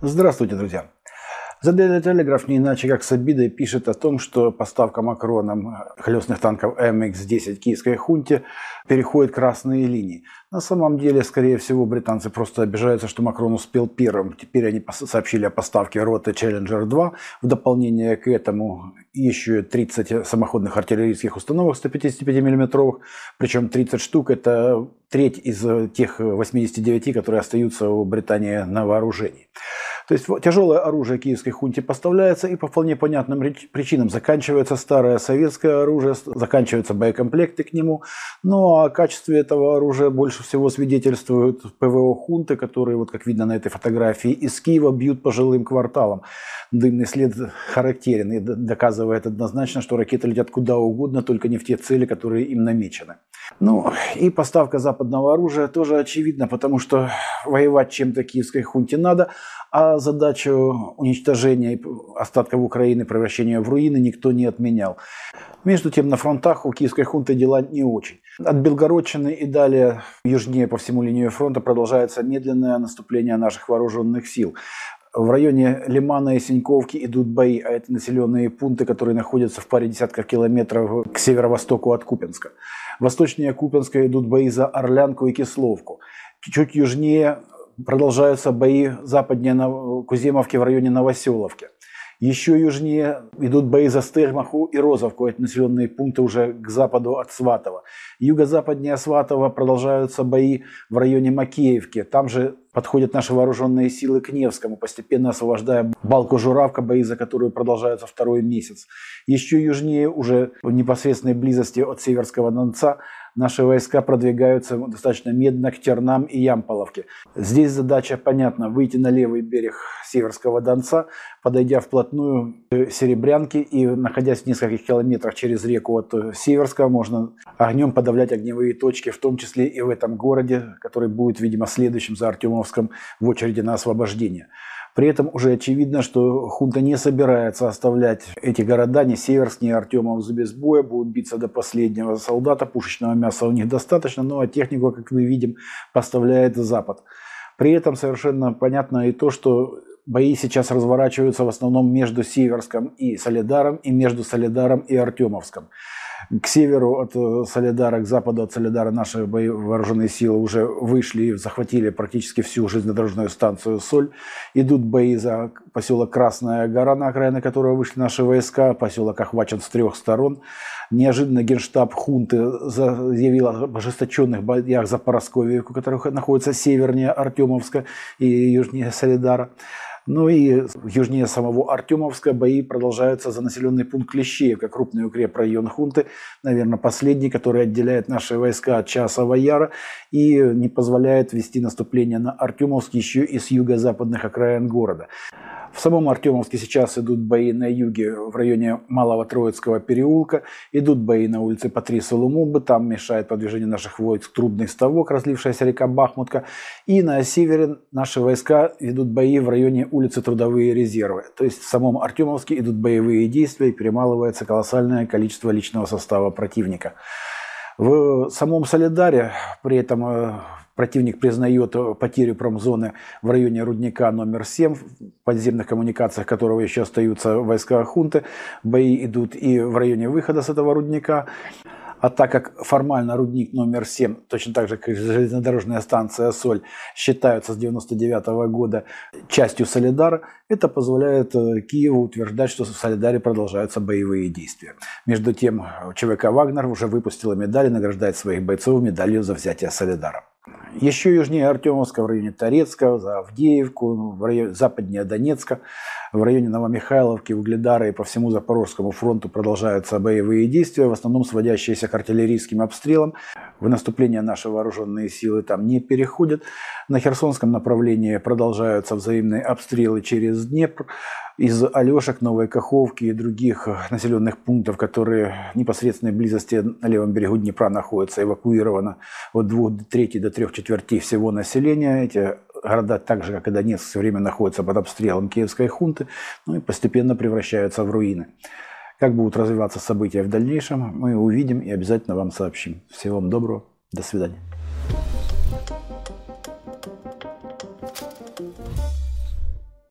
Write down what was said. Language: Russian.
Здравствуйте, друзья! The Daily Telegraph не иначе как с обидой пишет о том, что поставка Макроном колесных танков MX-10 киевской хунте переходит красные линии. На самом деле, скорее всего, британцы просто обижаются, что Макрон успел первым. Теперь они сообщили о поставке роты Challenger 2. В дополнение к этому еще 30 самоходных артиллерийских установок 155 мм, причем 30 штук – это треть из тех 89, которые остаются у Британии на вооружении. То есть тяжелое оружие киевской хунте поставляется и по вполне понятным причинам заканчивается старое советское оружие, заканчиваются боекомплекты к нему. Ну а о качестве этого оружия больше всего свидетельствуют ПВО хунты, которые, вот как видно на этой фотографии, из Киева бьют по жилым кварталам. Дымный след характерен и доказывает однозначно, что ракеты летят куда угодно, только не в те цели, которые им намечены. Ну и поставка западного оружия тоже очевидна, потому что воевать чем-то киевской хунте надо, а задачу уничтожения остатков Украины, превращения в руины никто не отменял. Между тем, на фронтах у киевской хунты дела не очень. От Белгородчины и далее южнее по всему линию фронта продолжается медленное наступление наших вооруженных сил. В районе Лимана и Синьковки идут бои, а это населенные пункты, которые находятся в паре десятков километров к северо-востоку от Купенска. Восточнее Купенска идут бои за Орлянку и Кисловку. Чуть южнее продолжаются бои западнее Куземовки в районе Новоселовки. Еще южнее идут бои за Стельмаху и Розовку, это населенные пункты уже к западу от Сватова. Юго-западнее Сватова продолжаются бои в районе Макеевки. Там же подходят наши вооруженные силы к Невскому, постепенно освобождая балку Журавка, бои за которую продолжаются второй месяц. Еще южнее, уже в непосредственной близости от Северского Донца, наши войска продвигаются достаточно медленно к Тернам и Ямполовке. Здесь задача понятна – выйти на левый берег Северского Донца, подойдя вплотную к Серебрянке и находясь в нескольких километрах через реку от Северского, можно огнем подавлять огневые точки, в том числе и в этом городе, который будет, видимо, следующим за Артемовском в очереди на освобождение. При этом уже очевидно, что хунта не собирается оставлять эти города, ни Северск, ни Артемов без боя, будут биться до последнего солдата, пушечного мяса у них достаточно, ну а технику, как мы видим, поставляет Запад. При этом совершенно понятно и то, что бои сейчас разворачиваются в основном между Северском и Солидаром, и между Солидаром и Артемовском. К северу от э, Солидара, к западу от Солидара наши вооруженные силы уже вышли и захватили практически всю железнодорожную станцию Соль. Идут бои за поселок Красная гора, на окраины которого вышли наши войска. Поселок охвачен с трех сторон. Неожиданно генштаб хунты заявил об ожесточенных боях за Поросковиевку, которая находится севернее Артемовска и южнее Солидара. Ну и южнее самого Артемовска бои продолжаются за населенный пункт Клещеевка, крупный укрепрайон хунты, наверное, последний, который отделяет наши войска от Часова Яра и не позволяет вести наступление на Артемовск еще и с юго-западных окраин города. В самом Артемовске сейчас идут бои на юге, в районе Малого Троицкого переулка. Идут бои на улице Патриса Лумумбы. Там мешает продвижение наших войск трудный ставок, разлившаяся река Бахмутка. И на севере наши войска ведут бои в районе улицы Трудовые резервы. То есть в самом Артемовске идут боевые действия и перемалывается колоссальное количество личного состава противника. В самом Солидаре при этом э, Противник признает потерю промзоны в районе рудника номер 7, в подземных коммуникациях которого еще остаются войска хунты. Бои идут и в районе выхода с этого рудника. А так как формально рудник номер 7, точно так же, как железнодорожная станция «Соль», считаются с 1999 года частью Солидара, это позволяет э, Киеву утверждать, что в Солидаре продолжаются боевые действия. Между тем, ЧВК «Вагнер» уже выпустила медаль и награждает своих бойцов медалью за взятие Солидара. Еще южнее Артемовска, в районе Торецка, за Авдеевку, в районе, западнее Донецка, в районе Новомихайловки, Угледара и по всему Запорожскому фронту продолжаются боевые действия, в основном сводящиеся к артиллерийским обстрелам. В наступление наши вооруженные силы там не переходят. На Херсонском направлении продолжаются взаимные обстрелы через Днепр из Алешек, Новой Каховки и других населенных пунктов, которые в непосредственной близости на левом берегу Днепра находятся, эвакуировано от двух трети до трех четвертей всего населения. Эти города, так же как и Донецк, все время находятся под обстрелом киевской хунты, ну и постепенно превращаются в руины. Как будут развиваться события в дальнейшем, мы увидим и обязательно вам сообщим. Всего вам доброго, до свидания.